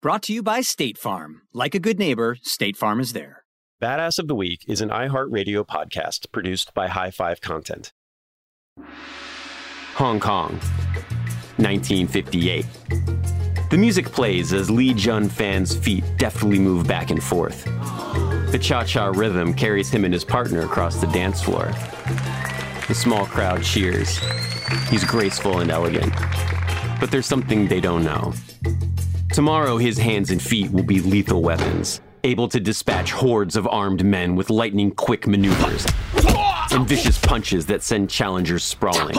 Brought to you by State Farm. Like a good neighbor, State Farm is there. Badass of the Week is an iHeartRadio podcast produced by High Five Content. Hong Kong, 1958. The music plays as Lee Jun Fan's feet deftly move back and forth. The cha cha rhythm carries him and his partner across the dance floor. The small crowd cheers. He's graceful and elegant. But there's something they don't know. Tomorrow, his hands and feet will be lethal weapons, able to dispatch hordes of armed men with lightning quick maneuvers and vicious punches that send challengers sprawling.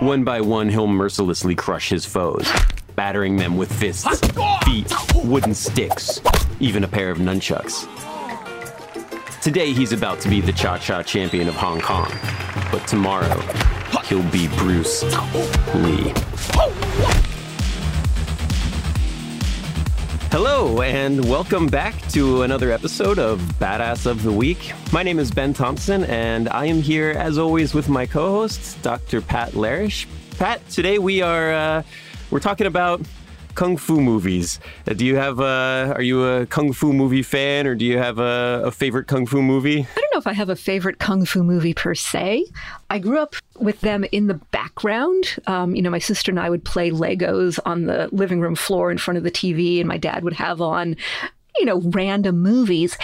One by one, he'll mercilessly crush his foes, battering them with fists, feet, wooden sticks, even a pair of nunchucks. Today, he's about to be the cha cha champion of Hong Kong, but tomorrow, he'll be Bruce Lee. Hello, and welcome back to another episode of Badass of the Week. My name is Ben Thompson, and I am here, as always, with my co host, Dr. Pat Larash. Pat, today we are uh, we're talking about kung fu movies. Uh, do you have a, are you a kung fu movie fan or do you have a, a, favorite kung fu movie? I don't know if I have a favorite kung fu movie per se. I grew up with them in the background. Um, you know, my sister and I would play Legos on the living room floor in front of the TV, and my dad would have on, you know, random movies.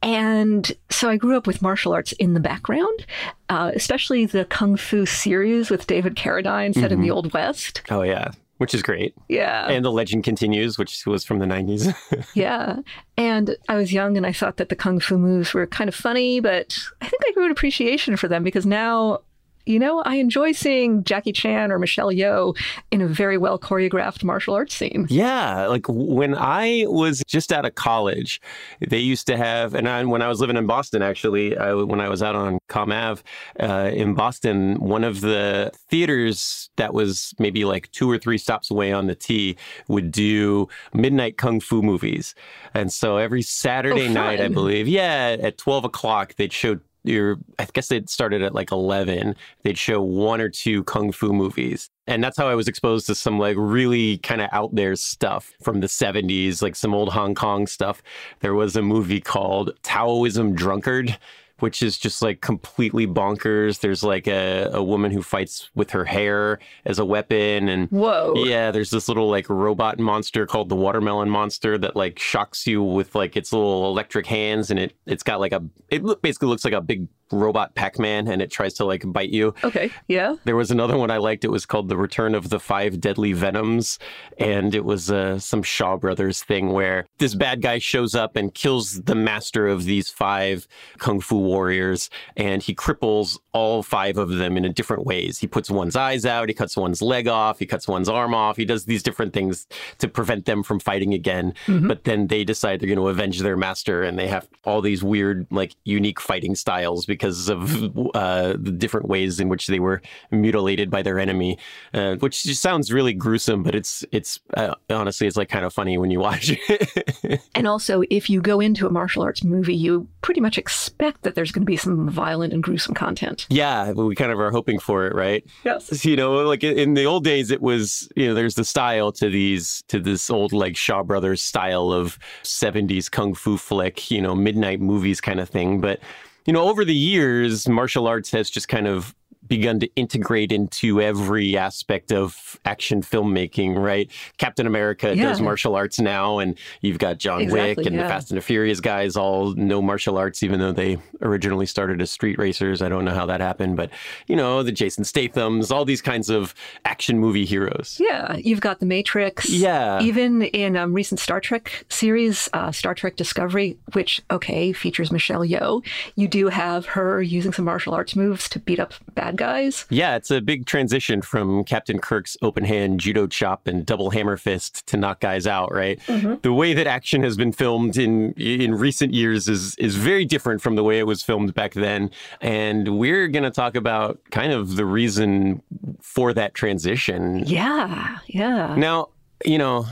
And so I grew up with martial arts in the background, uh, especially the Kung Fu series with David Carradine set mm-hmm. in the Old West. Oh, yeah which is great. Yeah. And The Legend Continues, which was from the 90s. yeah. And I was young and I thought that the kung fu moves were kind of funny, but I think I grew an appreciation for them because now you know, I enjoy seeing Jackie Chan or Michelle Yeoh in a very well choreographed martial arts scene. Yeah, like when I was just out of college, they used to have, and I, when I was living in Boston, actually, I, when I was out on Comm Ave uh, in Boston, one of the theaters that was maybe like two or three stops away on the T would do midnight kung fu movies, and so every Saturday oh, night, I believe, yeah, at twelve o'clock, they'd show your I guess it started at like 11. They'd show one or two kung fu movies. And that's how I was exposed to some like really kind of out there stuff from the 70s, like some old Hong Kong stuff. There was a movie called Taoism Drunkard which is just like completely bonkers. There's like a, a woman who fights with her hair as a weapon. And whoa. Yeah, there's this little like robot monster called the watermelon monster that like shocks you with like its little electric hands. And it, it's got like a, it basically looks like a big robot Pac-Man and it tries to like bite you. Okay. Yeah. There was another one I liked. It was called The Return of the Five Deadly Venoms. And it was uh, some Shaw Brothers thing where this bad guy shows up and kills the master of these five kung fu warriors and he cripples all five of them in different ways. He puts one's eyes out, he cuts one's leg off, he cuts one's arm off. He does these different things to prevent them from fighting again. Mm-hmm. But then they decide they're going to avenge their master and they have all these weird like unique fighting styles because of uh, the different ways in which they were mutilated by their enemy, uh, which just sounds really gruesome. But it's it's uh, honestly it's like kind of funny when you watch it. and also, if you go into a martial arts movie, you pretty much expect that there's going to be some violent and gruesome content. Yeah, we kind of are hoping for it, right? Yes. You know, like in the old days, it was you know there's the style to these to this old like Shaw Brothers style of 70s kung fu flick, you know, midnight movies kind of thing. But, you know, over the years, martial arts has just kind of begun to integrate into every aspect of action filmmaking, right? Captain America Yeah. does martial arts now, and you've got John Exactly, Wick and the. Fast and the Furious guys all know martial arts, even though they originally started as street racers. I don't know how that happened, but you know, the Jason Stathams, all these kinds of action movie heroes. Yeah, you've got The Matrix. Yeah. Even in um, recent Star Trek series, uh, Star Trek Discovery, which, okay, features Michelle Yeoh, you do have her using some martial arts moves to beat up bad guys. Yeah, it's a big transition from Captain Kirk's open hand judo chop and double hammer fist to knock guys out, right? Mm-hmm. The way that action has been filmed in in recent years is is very different from the way it was filmed back then, and we're going to talk about kind of the reason for that transition. Yeah, yeah. Now, you know,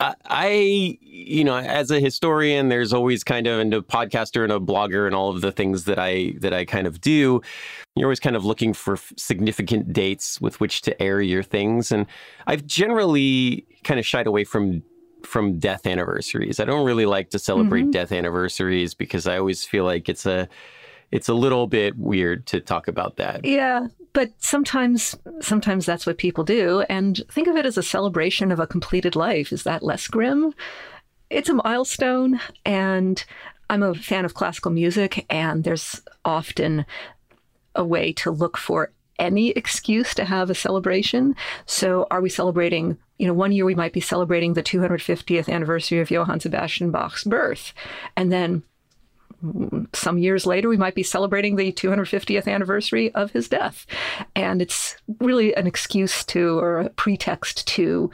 I, I, you know, as a historian, there's always kind of and a podcaster and a blogger and all of the things that I that I kind of do. You're always kind of looking for f- significant dates with which to air your things, and I've generally kind of shied away from from death anniversaries. I don't really like to celebrate mm-hmm. death anniversaries because I always feel like it's a it's a little bit weird to talk about that. Yeah, but sometimes sometimes that's what people do and think of it as a celebration of a completed life. Is that less grim? It's a milestone and I'm a fan of classical music and there's often a way to look for any excuse to have a celebration. So are we celebrating, you know, one year we might be celebrating the 250th anniversary of Johann Sebastian Bach's birth. And then some years later, we might be celebrating the 250th anniversary of his death. And it's really an excuse to, or a pretext to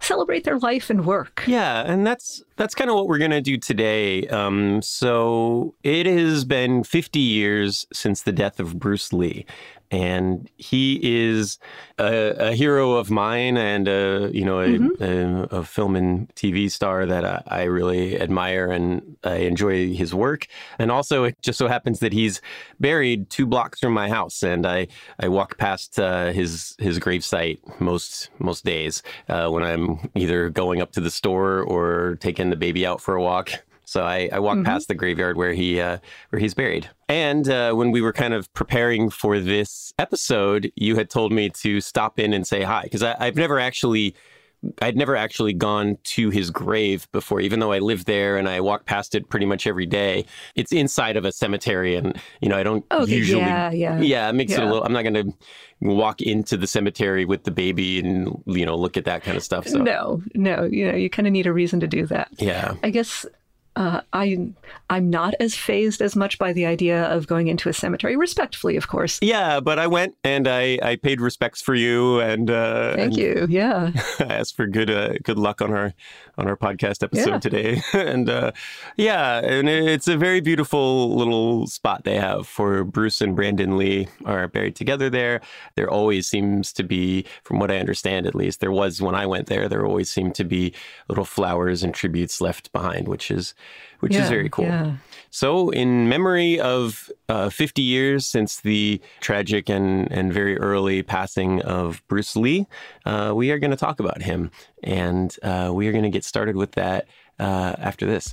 celebrate their life and work. Yeah, and that's that's kind of what we're gonna do today. Um, so it has been 50 years since the death of Bruce Lee, and he is a, a hero of mine and a you know a, a, a film and TV star that I, I really admire and I enjoy his work. And also, it just so happens that he's buried two blocks from my house, and I I walk past uh, his his gravesite most most days uh, when I'm either going up to the store or taking the baby out for a walk. So I, I walk past the graveyard where he uh, where he's buried. And uh, when we were kind of preparing for this episode, you had told me to stop in and say hi because I've never actually I'd never actually gone to his grave before, even though I lived there and I walk past it pretty much every day. It's inside of a cemetery, and you know I don't Okay, usually. yeah, yeah. yeah, it makes it a little. I'm not going to walk into the cemetery with the baby and you know look at that kind of stuff. So No, no, you know, you kind of need a reason to do that. yeah, I guess uh, I I'm not as phased as much by the idea of going into a cemetery, respectfully, of course. yeah. But I went and I I paid respects for you and uh, Thank and you. Yeah. I asked for good uh, good luck on our on our podcast episode Yeah. today, and uh, yeah, and it's a very beautiful little spot they have for Bruce and Brandon Lee are buried together there. There always seems to be, from what I understand at least, there was when I went there. There always seemed to be little flowers and tributes left behind, which is which is very cool. yeah. So, in memory of uh, 50 years since the tragic and, and very early passing of Bruce Lee, uh, we are going to talk about him. And uh, we are going to get started with that uh, after this.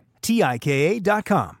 T I K A.com.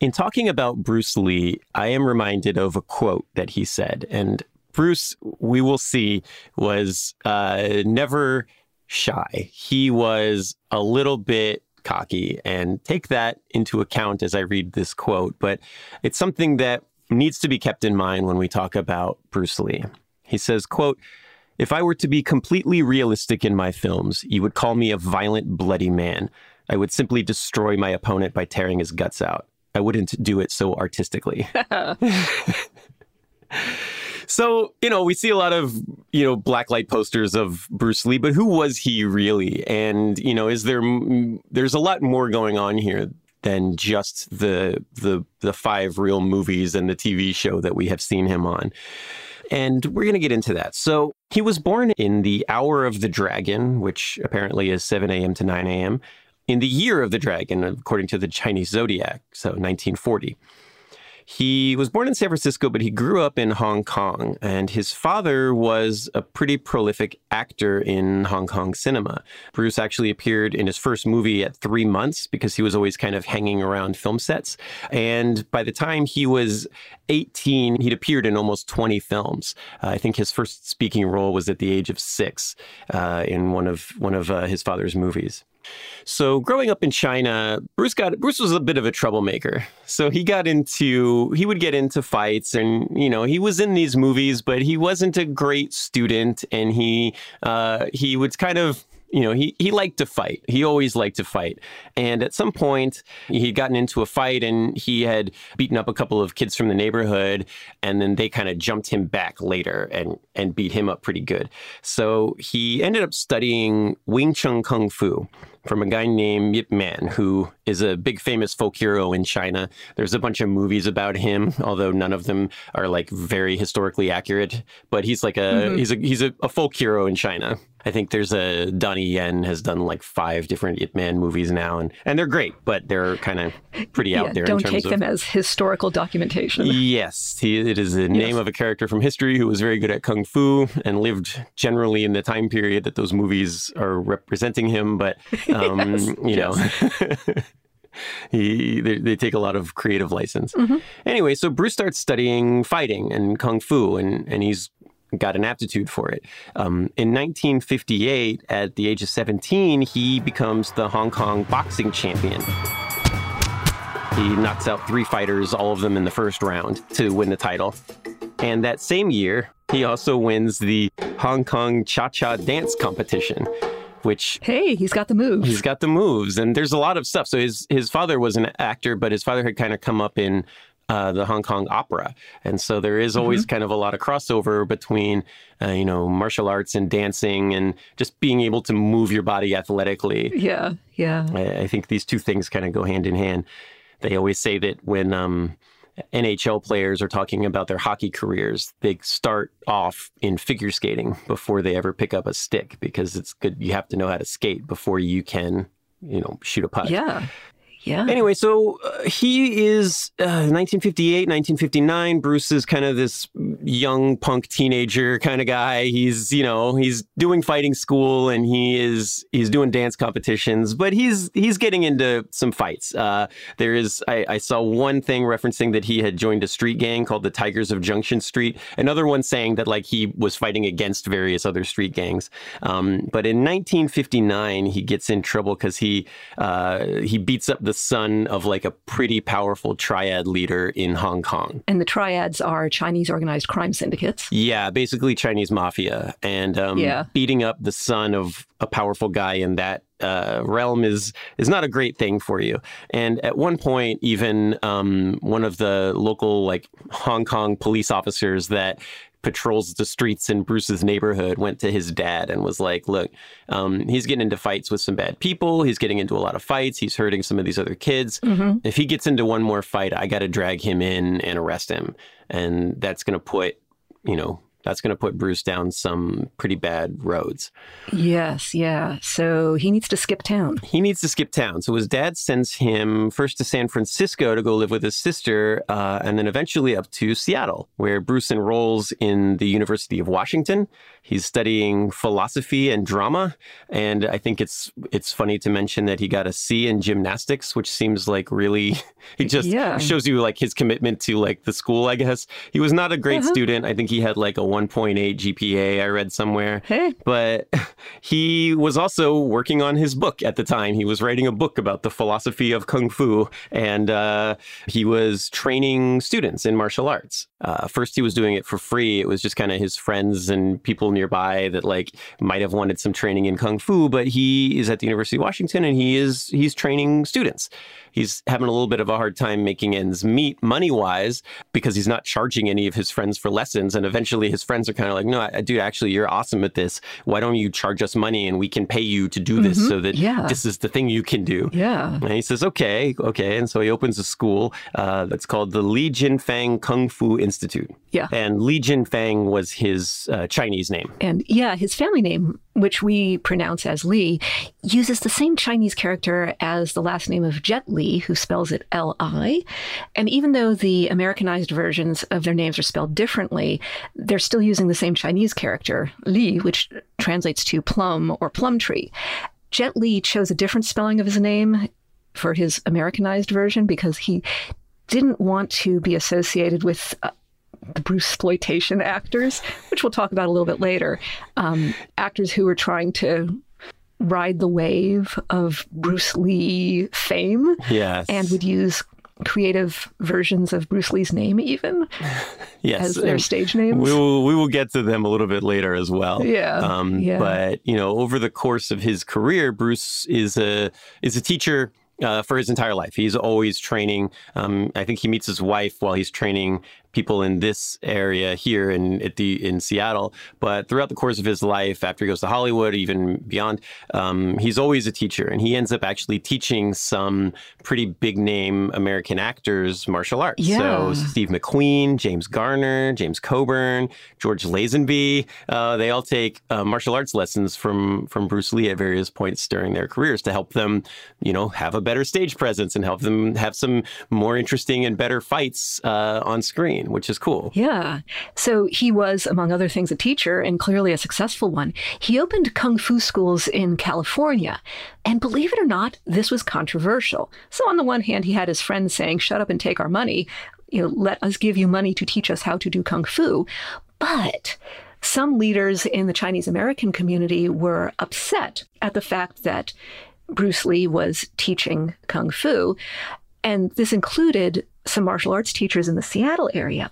In talking about Bruce Lee, I am reminded of a quote that he said. And Bruce, we will see, was uh, never shy. He was a little bit cocky and take that into account as I read this quote. But it's something that needs to be kept in mind when we talk about Bruce Lee. He says, quote, if I were to be completely realistic in my films, you would call me a violent, bloody man. I would simply destroy my opponent by tearing his guts out. I wouldn't do it so artistically. so, you know, we see a lot of, you know, blacklight posters of Bruce Lee, but who was he really? And, you know, is there there's a lot more going on here than just the the the five real movies and the TV show that we have seen him on. And we're going to get into that. So, he was born in the hour of the dragon, which apparently is 7 a.m. to 9 a.m in the year of the dragon, according to the Chinese zodiac, so 1940. He was born in San Francisco, but he grew up in Hong Kong. And his father was a pretty prolific actor in Hong Kong cinema. Bruce actually appeared in his first movie at three months because he was always kind of hanging around film sets. And by the time he was 18, he'd appeared in almost 20 films. Uh, I think his first speaking role was at the age of six uh, in one of one of uh, his father's movies. So growing up in China, Bruce got Bruce was a bit of a troublemaker. So he got into he would get into fights and you know, he was in these movies, but he wasn't a great student and he uh, he was kind of you know, he, he liked to fight. He always liked to fight. And at some point, he'd gotten into a fight and he had beaten up a couple of kids from the neighborhood. And then they kind of jumped him back later and, and beat him up pretty good. So he ended up studying Wing Chun Kung Fu from a guy named Yip Man, who is a big famous folk hero in China. There's a bunch of movies about him, although none of them are like very historically accurate. But he's like a mm-hmm. he's a he's a, a folk hero in China. I think there's a Donnie Yen has done like five different Ip Man movies now, and and they're great, but they're kind of pretty yeah, out there. Don't take of, them as historical documentation. Yes, he, it is the yes. name of a character from history who was very good at kung fu and lived generally in the time period that those movies are representing him. But um, yes, you know. he they, they, take a lot of creative license. Mm-hmm. Anyway, so Bruce starts studying fighting and kung fu, and and he's got an aptitude for it. Um, in 1958, at the age of 17, he becomes the Hong Kong boxing champion. He knocks out three fighters, all of them in the first round, to win the title. And that same year, he also wins the Hong Kong Cha Cha dance competition, which hey he's got the moves he's got the moves and there's a lot of stuff so his his father was an actor but his father had kind of come up in uh, the Hong Kong opera. And so there is always mm-hmm. kind of a lot of crossover between, uh, you know, martial arts and dancing and just being able to move your body athletically. Yeah, yeah. I, I think these two things kind of go hand in hand. They always say that when um, NHL players are talking about their hockey careers, they start off in figure skating before they ever pick up a stick because it's good. You have to know how to skate before you can, you know, shoot a puck. Yeah. Yeah. Anyway, so uh, he is uh, 1958, 1959. Bruce is kind of this young punk teenager kind of guy. He's, you know, he's doing fighting school and he is he's doing dance competitions, but he's he's getting into some fights. Uh, there is I, I saw one thing referencing that he had joined a street gang called the Tigers of Junction Street. Another one saying that like he was fighting against various other street gangs. Um, but in 1959, he gets in trouble because he uh, he beats up the son of like a pretty powerful triad leader in Hong Kong. And the triads are Chinese organized crime syndicates. Yeah, basically Chinese mafia, and um, Yeah. beating up the son of a powerful guy in that uh, realm is is not a great thing for you. And at one point, even um, one of the local like Hong Kong police officers that patrols the streets in Bruce's neighborhood went to his dad and was like, "Look, um, he's getting into fights with some bad people. He's getting into a lot of fights. He's hurting some of these other kids. If he gets into one more fight, I got to drag him in and arrest him, and that's going to put, you know." That's going to put Bruce down some pretty bad roads. Yes, yeah. So he needs to skip town. He needs to skip town. So his dad sends him first to San Francisco to go live with his sister, uh, and then eventually up to Seattle, where Bruce enrolls in the University of Washington. He's studying philosophy and drama, and I think it's it's funny to mention that he got a C in gymnastics, which seems like really he just Yeah. shows you like his commitment to like the school. I guess he was not a great student. I think he had like a 1.8 GPA. I read somewhere Hey. but he was also working on his book at the time. He was writing a book about the philosophy of kung fu, and uh, he was training students in martial arts. Uh, first, he was doing it for free. It was just kind of his friends and people nearby that like might have wanted some training in kung fu. But he is at the University of Washington, and he is he's training students. He's having a little bit of a hard time making ends meet money wise because he's not charging any of his friends for lessons. And eventually his friends are kind of like, no, I- dude, actually, you're awesome at this. Why don't you charge us money and we can pay you to do this so that Yeah. this is the thing you can do? Yeah. And he says, okay, okay. And so he opens a school uh, that's called the Lee Jun Fan Kung Fu Institute. Yeah. And Lee Jun Fan was his uh, Chinese name. And yeah, his family name, which we pronounce as Li, uses the same Chinese character as the last name of Jet Li, who spells it L I. And even though the Americanized versions of their names are spelled differently, they're still using the same Chinese character, Li, which translates to plum or plum tree. Jet Li chose a different spelling of his name for his Americanized version because he didn't want to be associated with the Bruce exploitation actors, which we'll talk about a little bit later. Um, actors who were trying to ride the wave of Bruce Lee fame Yes. and would use creative versions of Bruce Lee's name even yes. as their stage names. We will, we will get to them a little bit later as well. Yeah, Um, yeah. But you know, over the course of his career, Bruce is a is a teacher. Uh, for his entire life, he's always training. Um, I think he meets his wife while he's training people in this area here in at the in Seattle. But throughout the course of his life, after he goes to Hollywood, even beyond, um, he's always a teacher, and he ends up actually teaching some pretty big name American actors martial arts. Yeah. So Steve McQueen, James Garner, James Coburn, George Lazenby. Uh, they all take uh, martial arts lessons from from Bruce Lee at various points during their careers to help them, you know, have a better stage presence and help them have some more interesting and better fights uh, on screen, which is cool. Yeah. So he was, among other things, a teacher and clearly a successful one. He opened kung fu schools in California. And believe it or not, this was controversial. So, on the one hand, he had his friends saying, shut up and take our money. You know, let us give you money to teach us how to do kung fu. But some leaders in the Chinese American community were upset at the fact that Bruce Lee was teaching kung fu. And this included some martial arts teachers in the Seattle area.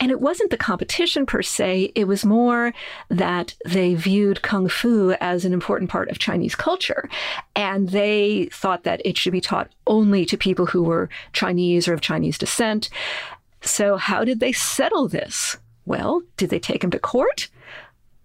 And it wasn't the competition per se, it was more that they viewed kung fu as an important part of Chinese culture. And they thought that it should be taught only to people who were Chinese or of Chinese descent. So, how did they settle this? Well, did they take him to court?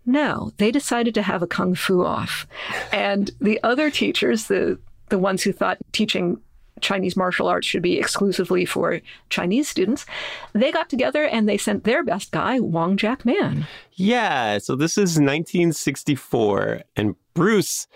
No, they decided to have a kung fu off. And the other teachers, the the ones who thought teaching Chinese martial arts should be exclusively for Chinese students, they got together and they sent their best guy, Wong Jack Man. Yeah, so this is 1964, and Bruce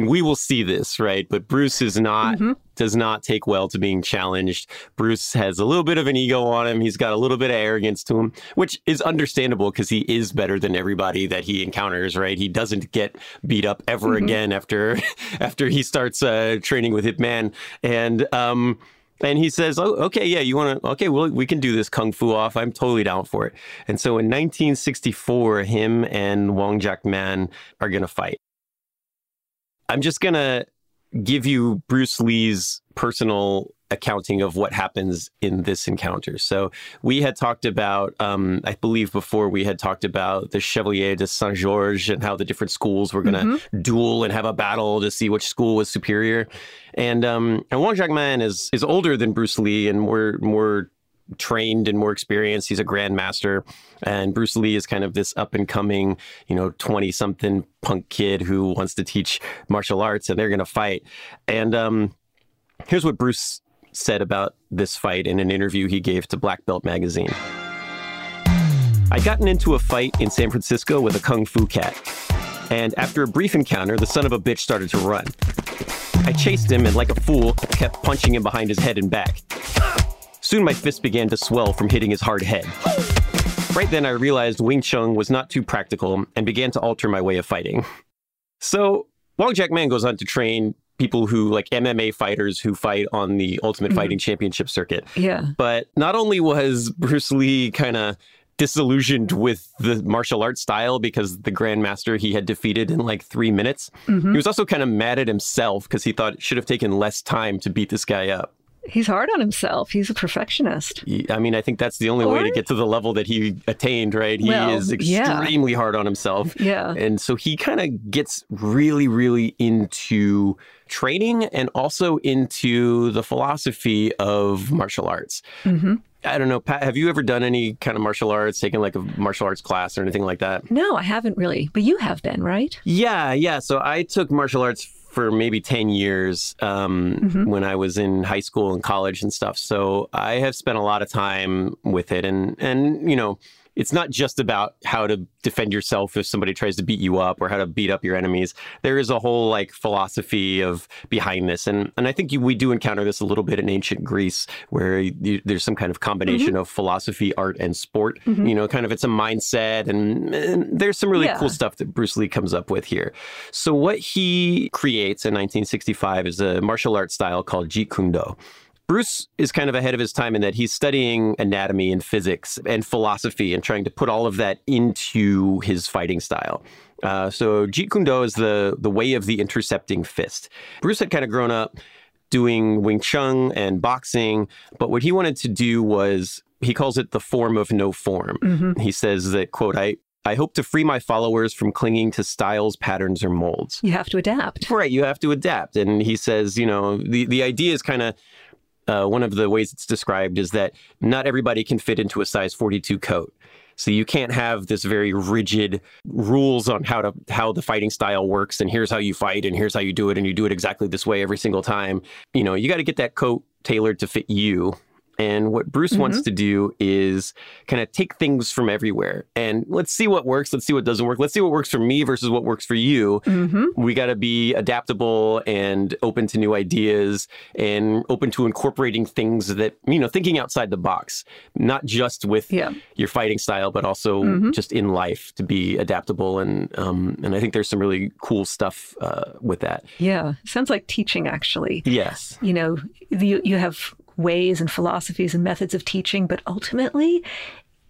mean, we will see this, right? But Bruce is not Mm-hmm. does not take well to being challenged. Bruce has a little bit of an ego on him. He's got a little bit of arrogance to him, which is understandable because he is better than everybody that he encounters, right? He doesn't get beat up ever Mm-hmm. again after after he starts uh, training with Ip Man, and um. And he says, "Oh, okay, yeah, you want to? Okay, well, we can do this kung fu off. I'm totally down for it." And so, in 1964, him and Wong Jack Man are gonna fight. I'm just gonna give you Bruce Lee's personal accounting of what happens in this encounter. So we had talked about, um, I believe before we had talked about the Chevalier de Saint Georges and how the different schools were going to duel and have a battle to see which school was superior. And um, and Wong Jack Man is is older than Bruce Lee and more more trained and more experienced. He's a grandmaster. And Bruce Lee is kind of this up and coming, you know, 20 something punk kid who wants to teach martial arts and they're going to fight. And um, here's what Bruce said about this fight in an interview he gave to Black Belt magazine. I'd gotten into a fight in San Francisco with a kung fu cat. And after a brief encounter, the son of a bitch started to run. I chased him and, like a fool, kept punching him behind his head and back. Soon my fist began to swell from hitting his hard head. Right then, I realized Wing Chun was not too practical and began to alter my way of fighting. So, Wong Jack Man goes on to train people who, like MMA fighters who fight on the Ultimate mm-hmm. Fighting Championship circuit. Yeah. But not only was Bruce Lee kind of disillusioned with the martial arts style because the grandmaster he had defeated in like three minutes, mm-hmm. he was also kind of mad at himself because he thought it should have taken less time to beat this guy up. He's hard on himself. He's a perfectionist. I mean, I think that's the only way to Or- get to the level that he attained, right? He Well, is yeah. extremely hard on himself. Yeah. And so he kind of gets really, really into training and also into the philosophy of martial arts. hmm I don't know, Pat, have you ever done any kind of martial arts, taken like a martial arts class or anything like that? No, I haven't really. But you have been, right? Yeah, yeah. So I took martial arts for maybe 10 years um, Mm-hmm. when I was in high school and college and stuff. So I have spent a lot of time with it. And, and, you know, it's not just about how to defend yourself if somebody tries to beat you up or how to beat up your enemies. There is a whole like philosophy of behind this, and and I think you, we do encounter this a little bit in ancient Greece, where you, there's some kind of combination Mm-hmm. of philosophy, art, and sport. You know, kind of it's a mindset, and, and there's some really Yeah. cool stuff that Bruce Lee comes up with here. So what he creates in 1965 is a martial arts style called Jeet Kune Do. Bruce is kind of ahead of his time in that he's studying anatomy and physics and philosophy and trying to put all of that into his fighting style. Uh, so Jeet Kune Do is the the way of the intercepting fist. Bruce had kind of grown up doing Wing Chun and boxing, but what he wanted to do was he calls it the form of no form. He says that quote I. I hope to free my followers from clinging to styles, patterns, or molds. You have to adapt. Right, you have to adapt. And he says, you know, the, the idea is kind of uh, one of the ways it's described is that not everybody can fit into a size 42 coat. So you can't have this very rigid rules on how to how the fighting style works and here's how you fight and here's how you do it and you do it exactly this way every single time. You know, you got to get that coat tailored to fit you. And what Bruce wants to do is kind of take things from everywhere and let's see what works. Let's see what doesn't work. Let's see what works for me versus what works for you. We got to be adaptable and open to new ideas and open to incorporating things that, you know, thinking outside the box, not just with Yeah. your fighting style, but also just in life to be adaptable. And, um, and I think there's some really cool stuff uh, with that. Yeah. Sounds like teaching, actually. Yes. You know, you, you have ways and philosophies and methods of teaching, but ultimately,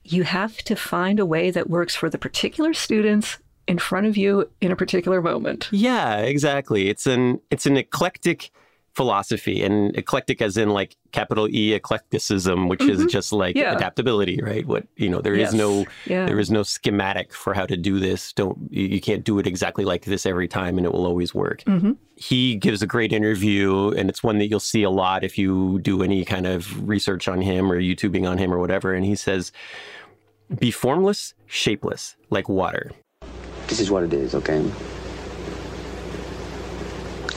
you have to find a way that works for the particular students in front of you in a particular moment. Yeah, exactly. It's an it's an eclectic philosophy and eclectic as in like capital E eclecticism, which is just like Mm-hmm. Yeah. adaptability, right? What you know, there is Yes. no Yeah. there is no schematic for how to do this. Don't you, you can't do it exactly like this every time and it will always work. Mm-hmm. He gives a great interview and it's one that you'll see a lot if you do any kind of research on him or YouTubing on him or whatever. And he says, be formless, shapeless, like water. This is what it is, okay?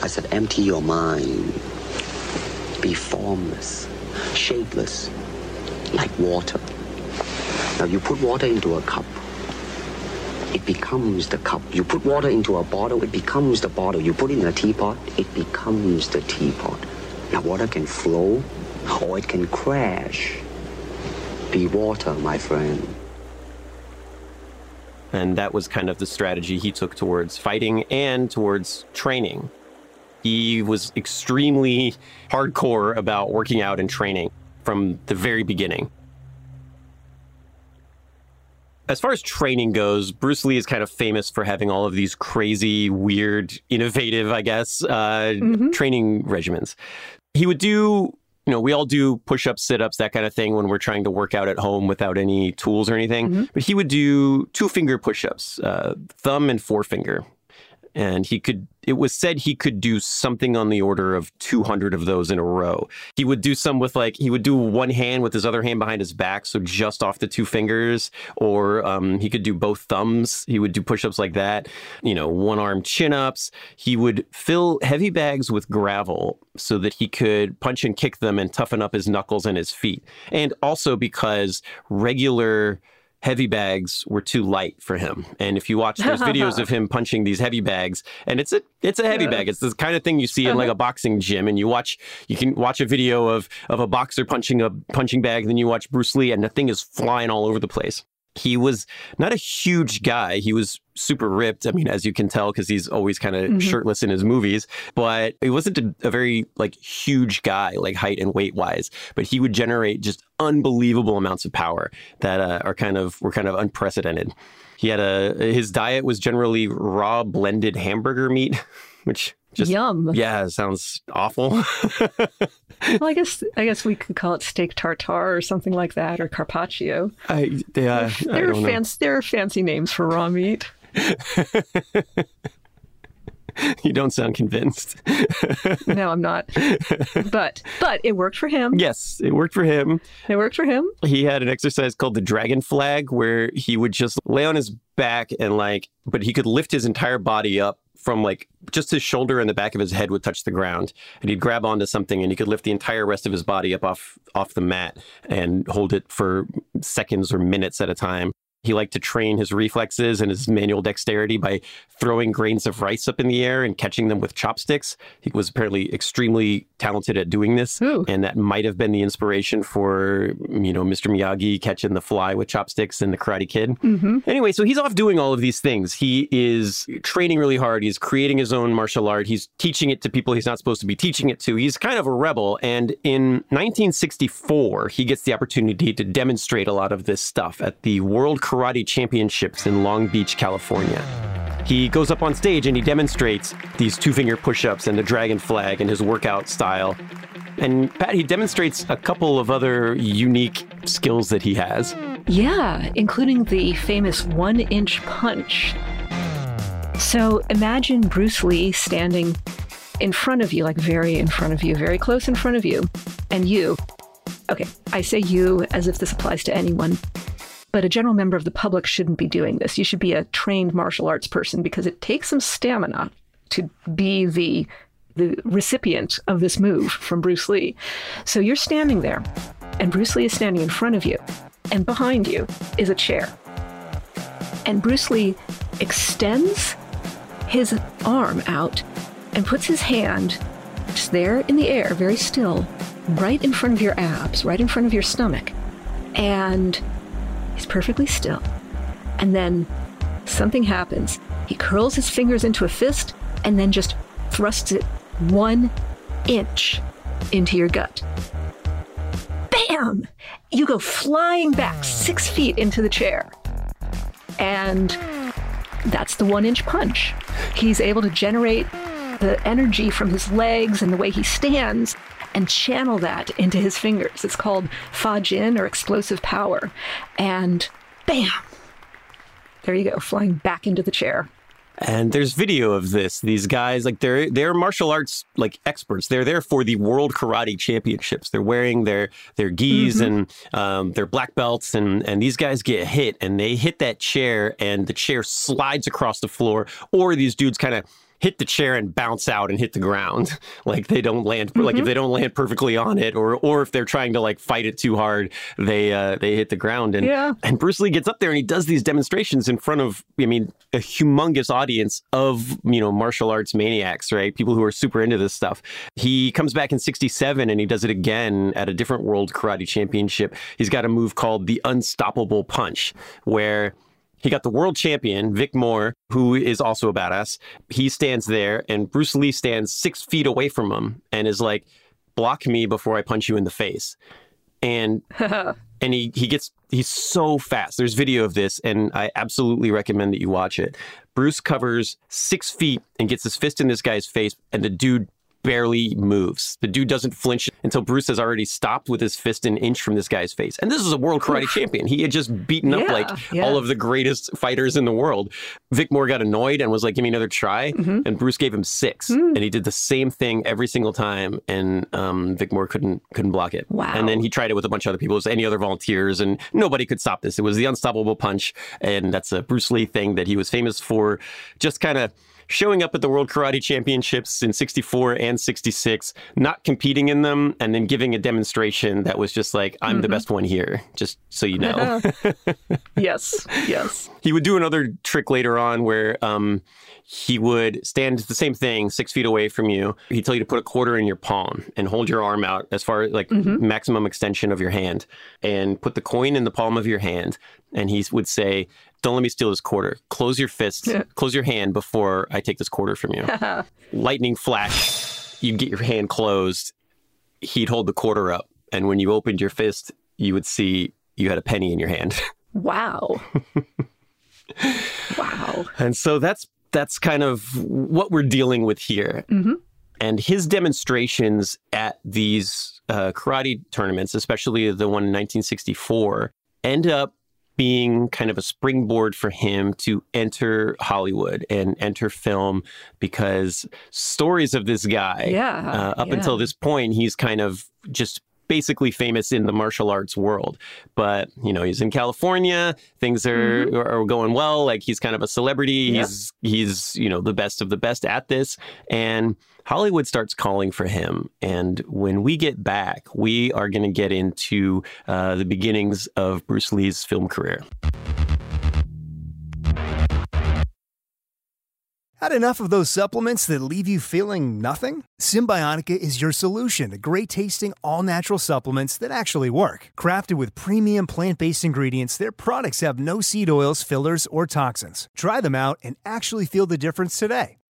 I said, empty your mind. Be formless, shapeless, like water. Now, you put water into a cup. it becomes the cup. You put water into a bottle, it becomes the bottle. You put it in a teapot, it becomes the teapot. Now, water can flow or it can crash. Be water, my friend. And that was kind of the strategy he took towards fighting and towards training. He was extremely hardcore about working out and training from the very beginning. As far as training goes, Bruce Lee is kind of famous for having all of these crazy, weird, innovative, I guess, uh, mm-hmm. training regimens. He would do you know, we all do push ups, sit ups, that kind of thing when we're trying to work out at home without any tools or anything. Mm-hmm. But he would do two finger push ups, uh, thumb and forefinger and he could it was said he could do something on the order of 200 of those in a row. He would do some with like he would do one hand with his other hand behind his back so just off the two fingers or um, he could do both thumbs. He would do push-ups like that you know one arm chin-ups. He would fill heavy bags with gravel so that he could punch and kick them and toughen up his knuckles and his feet. And also because regular heavy bags were too light for him. And if you watch those videos of him punching these heavy bags, and it's a it's a heavy yeah. bag. It's the kind of thing you see in like a boxing gym, and you watch you can watch a video of of a boxer punching a punching bag, then you watch Bruce Lee, and the thing is flying all over the place. He was not a huge guy. He was super ripped. I mean, as you can tell, because he's always kind of mm-hmm. shirtless in his movies, but he wasn't a, a, very like huge guy, like height and weight wise. But he would generate just unbelievable amounts of power that uh, are kind of were kind of unprecedented. He had a his diet was generally raw blended hamburger meat, which just yum. Yeah, sounds awful. well, I guess I guess we could call it steak tartare or something like that, or carpaccio. I, yeah, there, are fancy there are fancy names for raw meat. you don't sound convinced. no, I'm not. But but it worked for him. Yes, it worked for him. It worked for him. He had an exercise called the dragon flag where he would just lay on his back and like but he could lift his entire body up from like just his shoulder and the back of his head would touch the ground and he'd grab onto something and he could lift the entire rest of his body up off off the mat and hold it for seconds or minutes at a time he liked to train his reflexes and his manual dexterity by throwing grains of rice up in the air and catching them with chopsticks. He was apparently extremely talented at doing this, Ooh. and that might have been the inspiration for you know Mr. Miyagi catching the fly with chopsticks in The Karate Kid. Mm-hmm. Anyway, so he's off doing all of these things. He is training really hard. He's creating his own martial art. He's teaching it to people he's not supposed to be teaching it to. He's kind of a rebel. And in 1964, he gets the opportunity to demonstrate a lot of this stuff at the World Karate Championships in Long Beach, California. He goes up on stage and he demonstrates these two finger push ups and the dragon flag and his workout style. And Pat, he demonstrates a couple of other unique skills that he has. Yeah, including the famous one inch punch. So imagine Bruce Lee standing in front of you, like very in front of you, very close in front of you, and you. Okay, I say you as if this applies to anyone. But a general member of the public shouldn't be doing this. You should be a trained martial arts person because it takes some stamina to be the the recipient of this move from Bruce Lee. So you're standing there, and Bruce Lee is standing in front of you, and behind you is a chair. And Bruce Lee extends his arm out and puts his hand just there in the air, very still, right in front of your abs, right in front of your stomach. And He's perfectly still. And then something happens. He curls his fingers into a fist and then just thrusts it one inch into your gut. Bam! You go flying back six feet into the chair. And that's the one inch punch. He's able to generate the energy from his legs and the way he stands and channel that into his fingers. It's called Fa Jin or explosive power. And bam, there you go, flying back into the chair. And there's video of this. These guys, like they're they're martial arts like experts. They're there for the World Karate Championships. They're wearing their their gis mm-hmm. and um, their black belts, and and these guys get hit, and they hit that chair, and the chair slides across the floor, or these dudes kind of hit the chair and bounce out and hit the ground. like they don't land like if they don't land perfectly on it or or if they're trying to like fight it too hard, they uh they hit the ground and Yeah. and Bruce Lee gets up there and he does these demonstrations in front of I mean a humongous audience of, you know, martial arts maniacs, right? People who are super into this stuff. He comes back in 67 and he does it again at a different world karate championship. He's got a move called the unstoppable punch where he got the world champion, Vic Moore, who is also a badass. He stands there, and Bruce Lee stands six feet away from him and is like, block me before I punch you in the face. And and he he gets he's so fast. There's video of this, and I absolutely recommend that you watch it. Bruce covers six feet and gets his fist in this guy's face, and the dude barely moves. The dude doesn't flinch until Bruce has already stopped with his fist an inch from this guy's face. And this is a world karate champion. He had just beaten up Yeah, like yeah. all of the greatest fighters in the world. Vic Moore got annoyed and was like, "Give me another try." Mm-hmm. And Bruce gave him six, Hmm. and he did the same thing every single time. And um, Vic Moore couldn't couldn't block it. Wow. And then he tried it with a bunch of other people, it was any other volunteers, and nobody could stop this. It was the unstoppable punch, and that's a Bruce Lee thing that he was famous for, just kind of showing up at the World Karate Championships in 64 and 66, not competing in them, and then giving a demonstration that was just like, I'm Mm-hmm. the best one here, just so you know. yes, yes. he would do another trick later on where um, he would stand the same thing six feet away from you. He'd tell you to put a quarter in your palm and hold your arm out as far like maximum extension of your hand and put the coin in the palm of your hand. And he would say, Don't let me steal this quarter. Close your fist, close your hand before I take this quarter from you. Lightning flash, you'd get your hand closed. He'd hold the quarter up. And when you opened your fist, you would see you had a penny in your hand. Wow. wow. And so that's that's kind of what we're dealing with here. And his demonstrations at these uh, karate tournaments, especially the one in 1964, end up being kind of a springboard for him to enter Hollywood and enter film because stories of this guy, Yeah, uh, up yeah. until this point, he's kind of just basically famous in the martial arts world. But, you know, he's in California, things are, are going well, like he's kind of a celebrity. Yeah. He's he's, you know, the best of the best at this. And Hollywood starts calling for him. And when we get back, we are going to get into uh, the beginnings of Bruce Lee's film career. Had enough of those supplements that leave you feeling nothing? Cymbiotika is your solution to great tasting, all natural supplements that actually work. Crafted with premium plant based ingredients, their products have no seed oils, fillers, or toxins. Try them out and actually feel the difference today.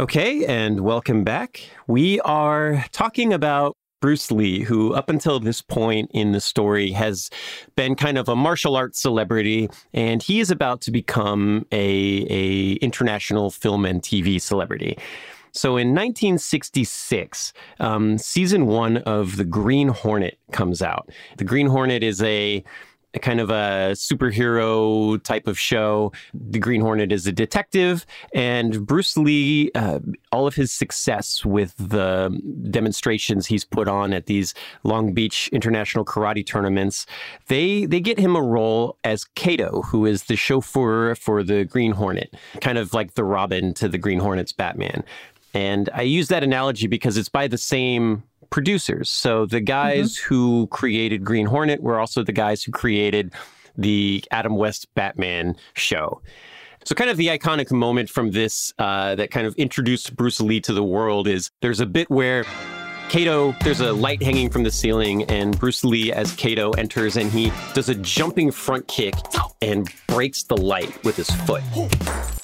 Okay, and welcome back. We are talking about Bruce Lee, who up until this point in the story has been kind of a martial arts celebrity, and he is about to become a, a international film and TV celebrity. So in 1966, um, season one of The Green Hornet comes out. The Green Hornet is a kind of a superhero type of show. The Green Hornet is a detective, and Bruce Lee, uh, all of his success with the demonstrations he's put on at these Long Beach International Karate tournaments, they they get him a role as Kato, who is the chauffeur for the Green Hornet, kind of like the Robin to the Green Hornet's Batman. And I use that analogy because it's by the same producers. So the guys mm-hmm. who created Green Hornet were also the guys who created the Adam West Batman show. So, kind of the iconic moment from this uh, that kind of introduced Bruce Lee to the world is there's a bit where Kato, there's a light hanging from the ceiling, and Bruce Lee, as Kato, enters and he does a jumping front kick and breaks the light with his foot.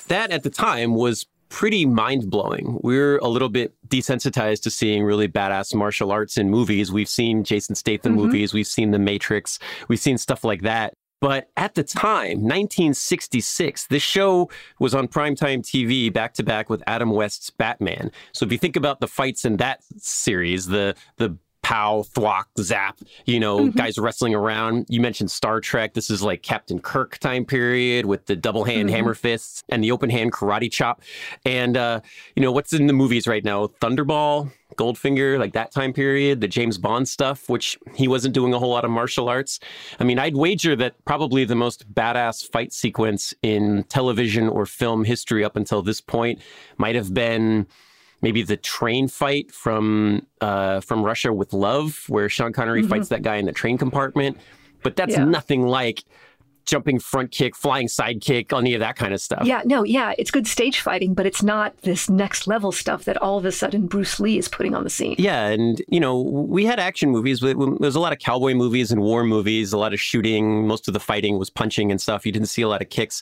That at the time was pretty mind blowing. We're a little bit desensitized to seeing really badass martial arts in movies. We've seen Jason Statham mm-hmm. movies, we've seen The Matrix, we've seen stuff like that. But at the time, 1966, this show was on primetime TV back to back with Adam West's Batman. So if you think about the fights in that series, the the pow, thwack, zap, you know, mm-hmm. guys wrestling around. You mentioned Star Trek. This is like Captain Kirk time period with the double hand mm-hmm. hammer fists and the open hand karate chop. And, uh, you know, what's in the movies right now? Thunderball, Goldfinger, like that time period, the James Bond stuff, which he wasn't doing a whole lot of martial arts. I mean, I'd wager that probably the most badass fight sequence in television or film history up until this point might have been maybe the train fight from uh, from Russia with Love, where Sean Connery mm-hmm. fights that guy in the train compartment. But that's yeah. nothing like jumping front kick, flying side kick, any of that kind of stuff. Yeah, no, yeah, it's good stage fighting, but it's not this next level stuff that all of a sudden Bruce Lee is putting on the scene. Yeah, and you know, we had action movies. but There was a lot of cowboy movies and war movies, a lot of shooting. Most of the fighting was punching and stuff. You didn't see a lot of kicks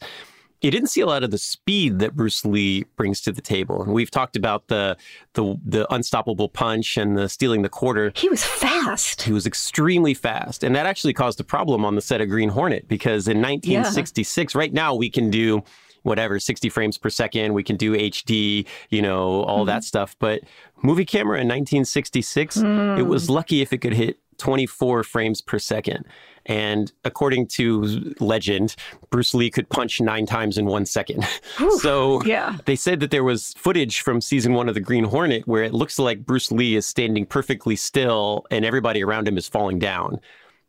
you didn't see a lot of the speed that Bruce Lee brings to the table. And we've talked about the the the unstoppable punch and the stealing the quarter. He was fast. He was extremely fast, and that actually caused a problem on the set of Green Hornet because in 1966, yeah. right now we can do whatever 60 frames per second we can do hd you know all mm-hmm. that stuff but movie camera in 1966 mm. it was lucky if it could hit 24 frames per second and according to legend, Bruce Lee could punch nine times in one second. so yeah. they said that there was footage from season one of the Green Hornet where it looks like Bruce Lee is standing perfectly still and everybody around him is falling down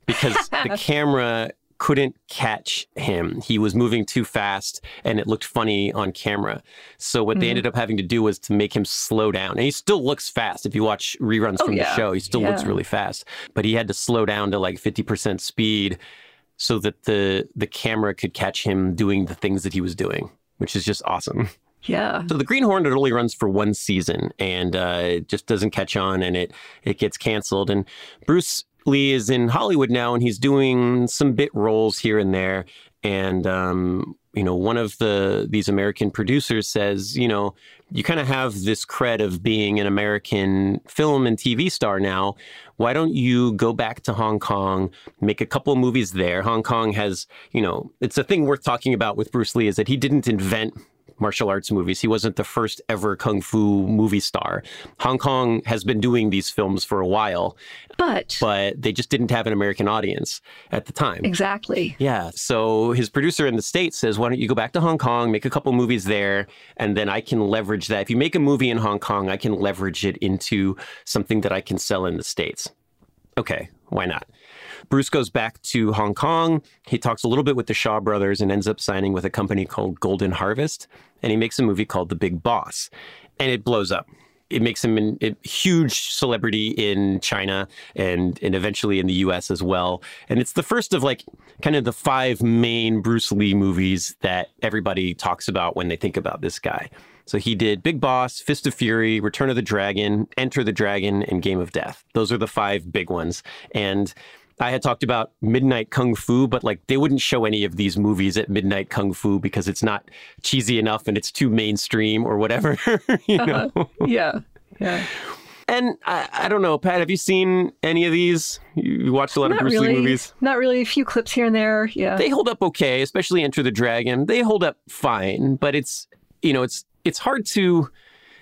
because the camera couldn't catch him. He was moving too fast and it looked funny on camera. So what mm-hmm. they ended up having to do was to make him slow down. And he still looks fast. If you watch reruns oh, from yeah. the show, he still yeah. looks really fast. But he had to slow down to like 50% speed so that the the camera could catch him doing the things that he was doing, which is just awesome. Yeah. So the Green Hornet only runs for one season and uh, it just doesn't catch on and it it gets canceled. And Bruce Lee is in Hollywood now, and he's doing some bit roles here and there. And um, you know, one of the these American producers says, you know, you kind of have this cred of being an American film and TV star now. Why don't you go back to Hong Kong, make a couple movies there? Hong Kong has, you know, it's a thing worth talking about with Bruce Lee is that he didn't invent martial arts movies. He wasn't the first ever kung fu movie star. Hong Kong has been doing these films for a while, but but they just didn't have an American audience at the time. Exactly. Yeah. So his producer in the states says, "Why don't you go back to Hong Kong, make a couple movies there, and then I can leverage that. If you make a movie in Hong Kong, I can leverage it into something that I can sell in the states." Okay, why not? Bruce goes back to Hong Kong. He talks a little bit with the Shaw brothers and ends up signing with a company called Golden Harvest. And he makes a movie called The Big Boss. And it blows up. It makes him an, a huge celebrity in China and, and eventually in the US as well. And it's the first of like kind of the five main Bruce Lee movies that everybody talks about when they think about this guy. So he did Big Boss, Fist of Fury, Return of the Dragon, Enter the Dragon, and Game of Death. Those are the five big ones. And I had talked about Midnight Kung Fu, but like they wouldn't show any of these movies at Midnight Kung Fu because it's not cheesy enough and it's too mainstream or whatever. you know? Uh-huh. Yeah. Yeah. And I, I, don't know, Pat, have you seen any of these? You, watched a lot Not of Bruce really. Lee movies? Not really. A few clips here and there. Yeah. They hold up okay, especially Enter the Dragon. They hold up fine, but it's, you know, it's, it's hard to,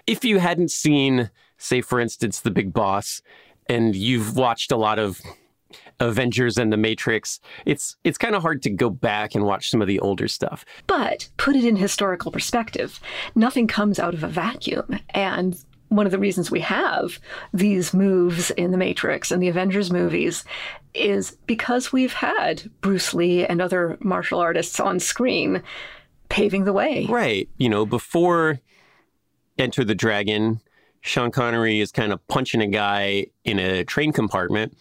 if you hadn't seen, say, for instance, The Big Boss, and you've watched a lot of Avengers and The Matrix, it's it's kind of hard to go back and watch some of the older stuff. But put it in historical perspective. Nothing comes out of a vacuum. And one of the reasons we have these moves in the Matrix and the Avengers movies is because we've had Bruce Lee and other martial artists on screen paving the way. Right. You know, before Enter the Dragon, Sean Connery is kind of punching a guy in a train compartment.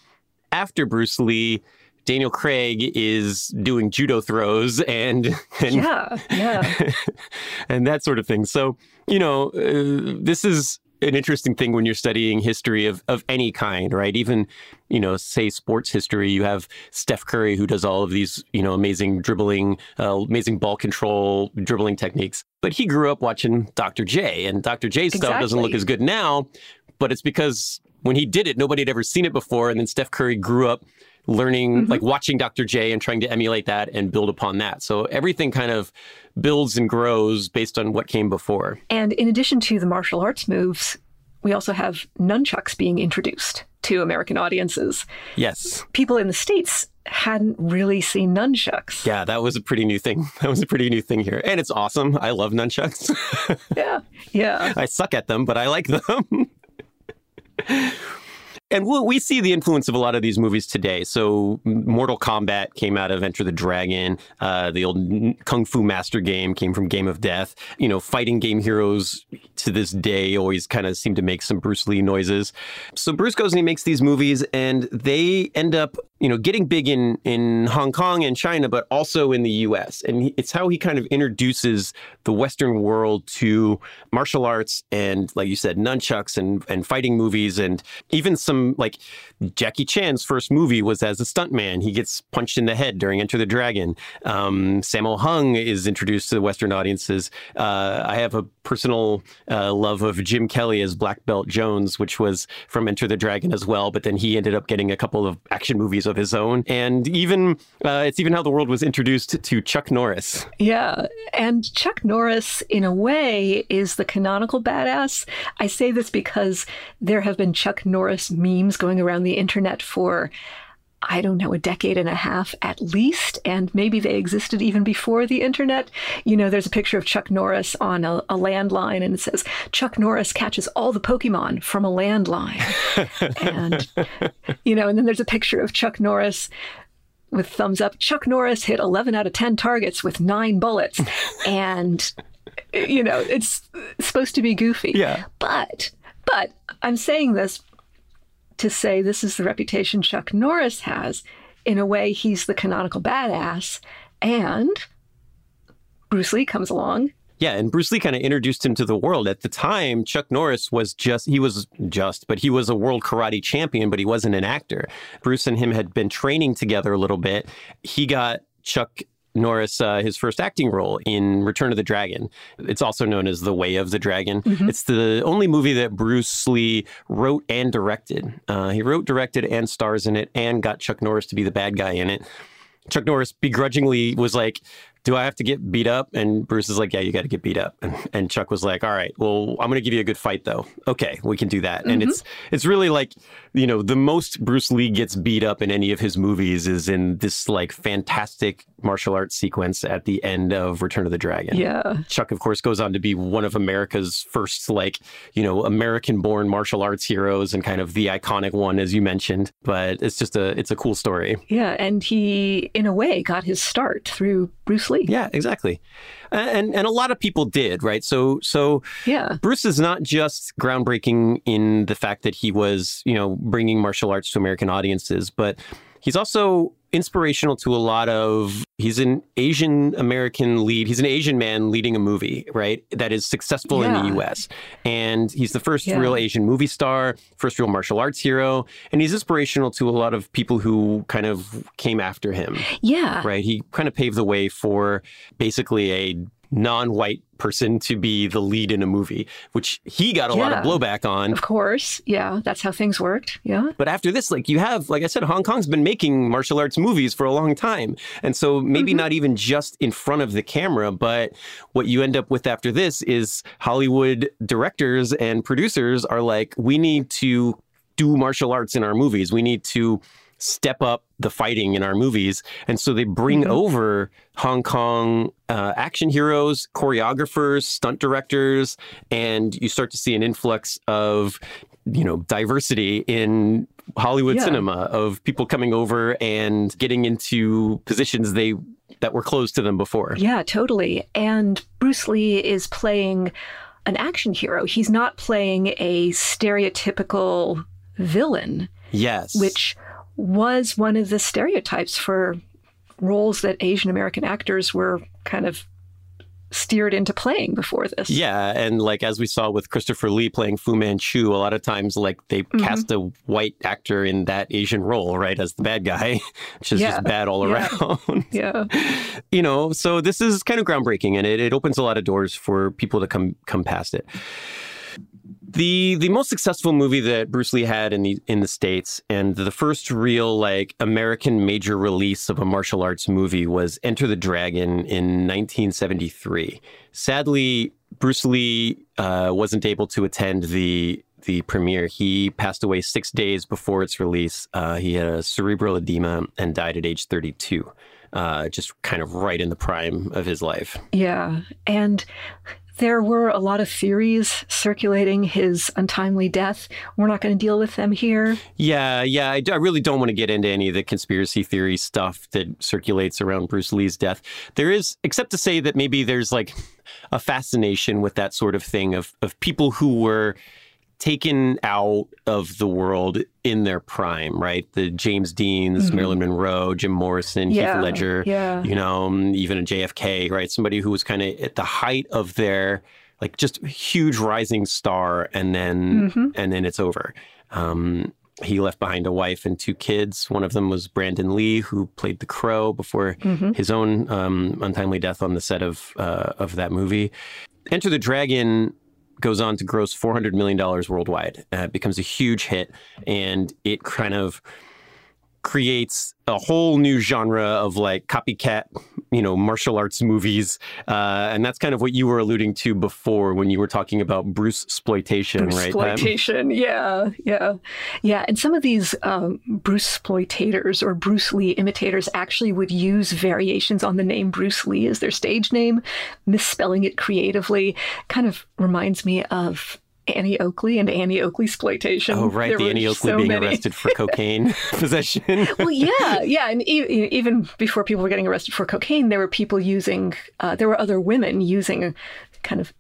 After Bruce Lee, Daniel Craig is doing judo throws and, and yeah, yeah, and that sort of thing. So you know, uh, this is an interesting thing when you're studying history of, of any kind, right? Even, you know, say sports history, you have Steph Curry who does all of these, you know, amazing dribbling, uh, amazing ball control, dribbling techniques. But he grew up watching Dr. J, and Dr. J's exactly. stuff doesn't look as good now, but it's because when he did it, nobody had ever seen it before. And then Steph Curry grew up learning, mm-hmm. like watching Dr. J and trying to emulate that and build upon that. So everything kind of builds and grows based on what came before. And in addition to the martial arts moves, we also have nunchucks being introduced to American audiences. Yes. People in the States hadn't really seen nunchucks. Yeah, that was a pretty new thing. That was a pretty new thing here. And it's awesome. I love nunchucks. yeah. Yeah. I suck at them, but I like them. And we see the influence of a lot of these movies today. So, Mortal Kombat came out of Enter the Dragon. Uh, the old Kung Fu Master game came from Game of Death. You know, fighting game heroes to this day always kind of seem to make some Bruce Lee noises. So, Bruce goes and he makes these movies, and they end up you know, getting big in in Hong Kong and China, but also in the U.S. And he, it's how he kind of introduces the Western world to martial arts and, like you said, nunchucks and and fighting movies, and even some like Jackie Chan's first movie was as a stuntman. He gets punched in the head during Enter the Dragon. Um, Sammo Hung is introduced to the Western audiences. Uh, I have a personal uh, love of Jim Kelly as Black Belt Jones, which was from Enter the Dragon as well. But then he ended up getting a couple of action movies of his own, and even uh, it's even how the world was introduced to Chuck Norris. Yeah, and Chuck Norris, in a way, is the canonical badass. I say this because there have been Chuck Norris memes going around the internet for I don't know, a decade and a half at least, and maybe they existed even before the internet. You know, there's a picture of Chuck Norris on a, a landline, and it says, Chuck Norris catches all the Pokemon from a landline. and, you know, and then there's a picture of Chuck Norris with thumbs up. Chuck Norris hit 11 out of 10 targets with nine bullets. and, you know, it's supposed to be goofy. Yeah. But, but I'm saying this to say this is the reputation Chuck Norris has. In a way, he's the canonical badass. And Bruce Lee comes along. Yeah, and Bruce Lee kind of introduced him to the world. At the time, Chuck Norris was just, he was just, but he was a world karate champion, but he wasn't an actor. Bruce and him had been training together a little bit. He got Chuck Norris uh, his first acting role in Return of the Dragon. It's also known as The Way of the Dragon. Mm-hmm. It's the only movie that Bruce Lee wrote and directed. Uh, he wrote, directed, and stars in it, and got Chuck Norris to be the bad guy in it. Chuck Norris begrudgingly was like, do I have to get beat up? And Bruce is like, yeah, you got to get beat up. And, and, Chuck was like, all right, well, I'm going to give you a good fight though. Okay, we can do that. Mm-hmm. And it's it's really like, you know, the most Bruce Lee gets beat up in any of his movies is in this like fantastic martial arts sequence at the end of Return of the Dragon. Yeah. Chuck, of course, goes on to be one of America's first like, you know, American-born martial arts heroes and kind of the iconic one, as you mentioned. But it's just a it's a cool story. Yeah, and he, in a way, got his start through Bruce Yeah, exactly. And and a lot of people did, right? So so yeah. Bruce is not just groundbreaking in the fact that he was, you know, bringing martial arts to American audiences, but he's also inspirational to a lot of he's an asian american lead he's an asian man leading a movie right that is successful yeah. in the us and he's the first yeah. real asian movie star first real martial arts hero and he's inspirational to a lot of people who kind of came after him yeah right he kind of paved the way for basically a non-white person to be the lead in a movie, which he got a yeah, lot of blowback on. Of course. Yeah, that's how things worked. Yeah. But after this, like you have, like I said, Hong Kong's been making martial arts movies for a long time. And so maybe mm-hmm. not even just in front of the camera, but what you end up with after this is Hollywood directors and producers are like, we need to do martial arts in our movies. We need to step up the fighting in our movies. And so they bring Mm-hmm. over Hong Kong uh, action heroes, choreographers, stunt directors, and you start to see an influx of, you know, diversity in Hollywood Yeah. cinema of people coming over and getting into positions they that were closed to them before. Yeah, totally. And Bruce Lee is playing an action hero. He's not playing a stereotypical villain, Yes. which was one of the stereotypes for roles that Asian American actors were kind of steered into playing before this. Yeah, and like as we saw with Christopher Lee playing Fu Manchu, a lot of times like they Mm-hmm. cast a white actor in that Asian role, right, as the bad guy, which is Yeah, just bad all yeah. around. Yeah. you know, so this is kind of groundbreaking, and it, it opens a lot of doors for people to come come past it. The the most successful movie that Bruce Lee had in the in the states, and the first real like American major release of a martial arts movie was Enter the Dragon in 1973. Sadly, Bruce Lee uh, wasn't able to attend the the premiere. He passed away six days before its release. Uh, he had a cerebral edema and died at age 32. Uh, just kind of right in the prime of his life. Yeah. And there were a lot of theories circulating his untimely death. We're not going to deal with them here. Yeah, yeah. I really don't want to get into any of the conspiracy theory stuff that circulates around Bruce Lee's death. There is, except to say that maybe there's like a fascination with that sort of thing of of people who were taken out of the world in their prime, right? The James Deans, Marilyn Monroe, Jim Morrison, Yeah, Heath Ledger, yeah. you know, um, even a JFK, right? Somebody who was kind of at the height of their like just huge rising star, and then Mm-hmm. and then it's over. Um, he left behind a wife and two kids. One of them was Brandon Lee, who played the Crow before Mm-hmm. his own um, untimely death on the set of uh, of that movie. Enter the Dragon goes on to gross $400 million worldwide. Uh, it becomes a huge hit, and it kind of creates a whole new genre of like copycat, you know, martial arts movies. Uh, and that's kind of what you were alluding to before when you were talking about Bruce exploitation, right? Exploitation, yeah, yeah, yeah. And some of these um, Bruce exploitators or Bruce Lee imitators actually would use variations on the name Bruce Lee as their stage name, misspelling it creatively. Kind of reminds me of Annie Oakley and Annie Oakley exploitation. Oh, right. There the Annie Oakley so being many. arrested for cocaine possession. well, yeah, yeah, and e- even before people were getting arrested for cocaine, there were people using. Uh, there were other women using kind of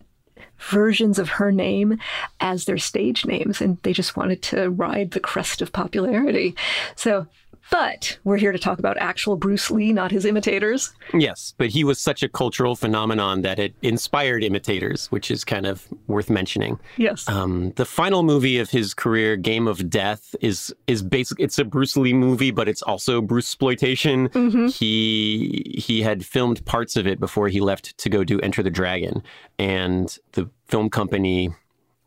versions of her name as their stage names, and they just wanted to ride the crest of popularity. So, but we're here to talk about actual Bruce Lee, not his imitators. Yes, but he was such a cultural phenomenon that it inspired imitators, which is kind of worth mentioning. Yes. Um, the final movie of his career, Game of Death, is is basically it's a Bruce Lee movie, but it's also Bruce exploitation. He he had filmed parts of it before he left to go do Enter the Dragon, and the film company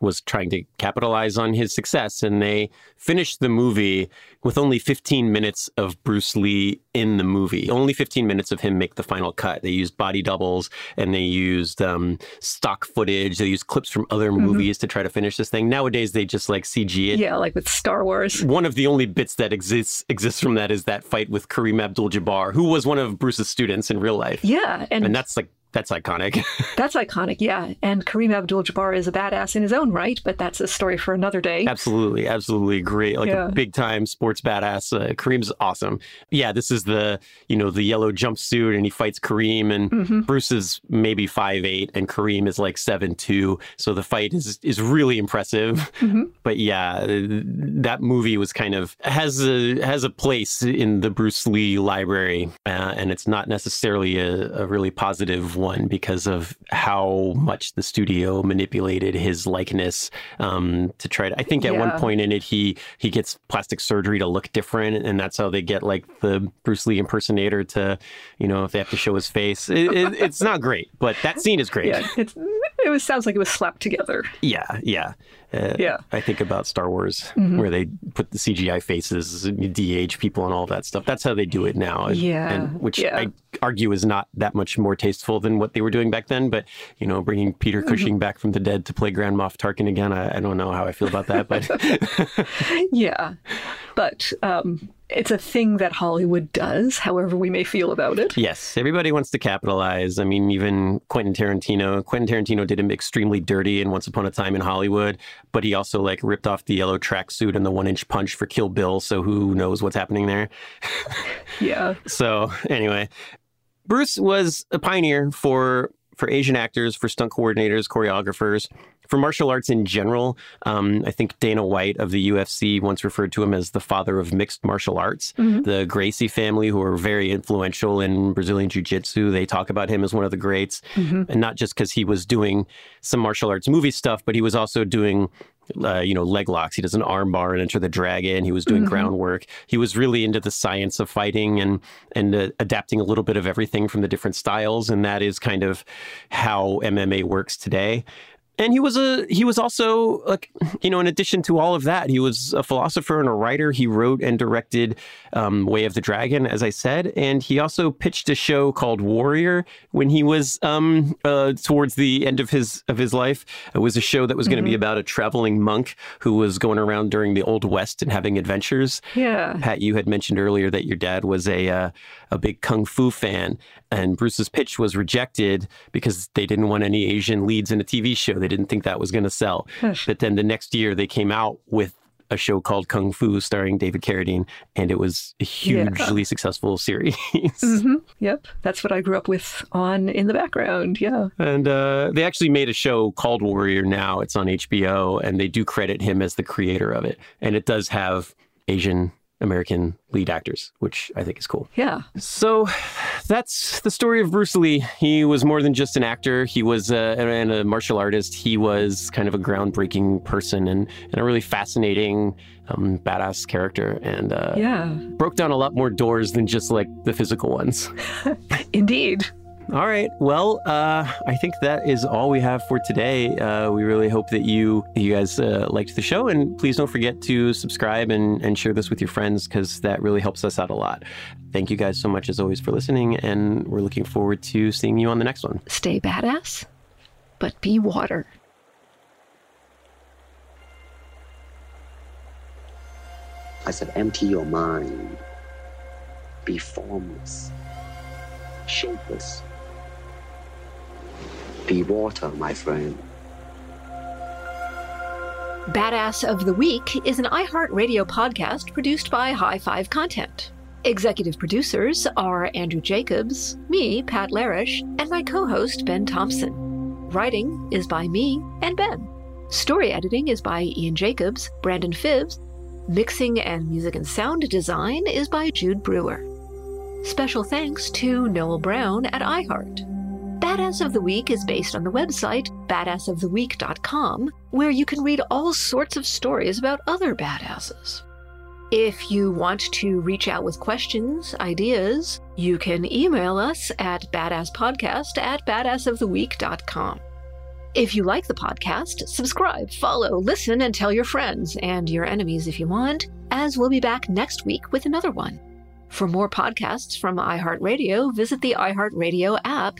was trying to capitalize on his success, and they finished the movie with only 15 minutes of Bruce Lee in the movie. Only 15 minutes of him make the final cut. They used body doubles and they used um, stock footage. They used clips from other movies to try to finish this thing. Nowadays, they just like CG it. yeah, like with Star Wars. One of the only bits that exists exists from that is that fight with Kareem Abdul-Jabbar, who was one of Bruce's students in real life. Yeah, and, And that's like that's iconic. that's iconic. Yeah, and Kareem Abdul-Jabbar is a badass in his own right, but that's a story for another day. Absolutely, absolutely great. Like Yeah. a big time sports badass. Uh, Kareem's awesome. Yeah, this is the you know the yellow jumpsuit, and he fights Kareem, and Mm-hmm. Bruce is maybe five eight, and Kareem is like seven two. So the fight is is really impressive. Mm-hmm. But yeah, uh, that movie was kind of has a has a place in the Bruce Lee library, uh, and it's not necessarily a, a really positive one because of how much the studio manipulated his likeness um, to try to. I think at one point in it, he he gets plastic surgery to look different, and that's how they get like the Bruce Lee impersonator to, you know, if they have to show his face. It, it, it's not great, but that scene is great. Yeah, it's, it was sounds like it was slapped together. Yeah, yeah. Uh, Yeah. I think about Star Wars, where they put the CGI faces, de-age people, and all that stuff. That's how they do it now. and- Yeah, and, which yeah. I argue is not that much more tasteful than what they were doing back then. But you know, bringing Peter Cushing back from the dead to play Grand Moff Tarkin again, I, I don't know how I feel about that. But Yeah. but um, it's a thing that Hollywood does, however we may feel about it. Yes, everybody wants to capitalize. I mean, even Quentin Tarantino. Quentin Tarantino did him extremely dirty in Once Upon a Time in Hollywood, but he also like ripped off the yellow tracksuit and the one inch punch for Kill Bill. So who knows what's happening there? yeah. So anyway, Bruce was a pioneer for for Asian actors, for stunt coordinators, choreographers, for martial arts in general. Um, I think Dana White of the UFC once referred to him as the father of mixed martial arts. Mm-hmm. The Gracie family, who are very influential in Brazilian Jiu Jitsu, they talk about him as one of the greats. Mm-hmm. And not just because he was doing some martial arts movie stuff, but he was also doing uh, you know, leg locks. He does an armbar and enter the dragon. He was doing mm-hmm. groundwork. He was really into the science of fighting and and uh, adapting a little bit of everything from the different styles. And that is kind of how MMA works today and he was a he was also like you know in addition to all of that he was a philosopher and a writer. He wrote and directed um, way of the dragon as i said. And he also pitched a show called warrior when he was um, uh, towards the end of his of his life. It was a show that was going to mm-hmm. be about a traveling monk who was going around during the old west and having adventures. Yeah. Pat you had mentioned earlier that your dad was a uh, a big kung fu fan and bruce's pitch was rejected because they didn't want any asian leads in a tv show. They didn't think that was going to sell. but then the next year they came out with a show called Kung Fu starring David Carradine, and it was a hugely yeah. successful series. mm-hmm. Yep, that's what I grew up with on in the background. Yeah, and uh, they actually made a show called Warrior. Now it's on HBO, and they do credit him as the creator of it, and it does have Asian American lead actors, which I think is cool. Yeah. So that's the story of Bruce Lee. He was more than just an actor. He was a, and a martial artist. He was kind of a groundbreaking person and, and a really fascinating, um, badass character. And uh, yeah, broke down a lot more doors than just like the physical ones. Indeed. All right. Well, uh, I think that is all we have for today. Uh, we really hope that you you guys uh, liked the show, and please don't forget to subscribe and, and share this with your friends because that really helps us out a lot. Thank you guys so much as always for listening, and we're looking forward to seeing you on the next one. Stay badass, but be water. I said, empty your mind. Be formless, shapeless be water, my friend. Badass of the Week is an iHeartRadio podcast produced by High Five Content. Executive producers are Andrew Jacobs, me, Pat Larash, and my co host, Ben Thompson. Writing is by me and Ben. Story editing is by Ian Jacobs, Brandon Phibbs. Mixing and music and sound design is by Jude Brewer. Special thanks to Noel Brown at iHeart. Badass of the Week is based on the website badassoftheweek.com, where you can read all sorts of stories about other badasses. If you want to reach out with questions, ideas, you can email us at badasspodcast at badassoftheweek.com. If you like the podcast, subscribe, follow, listen, and tell your friends and your enemies if you want, as we'll be back next week with another one. For more podcasts from iHeartRadio, visit the iHeartRadio app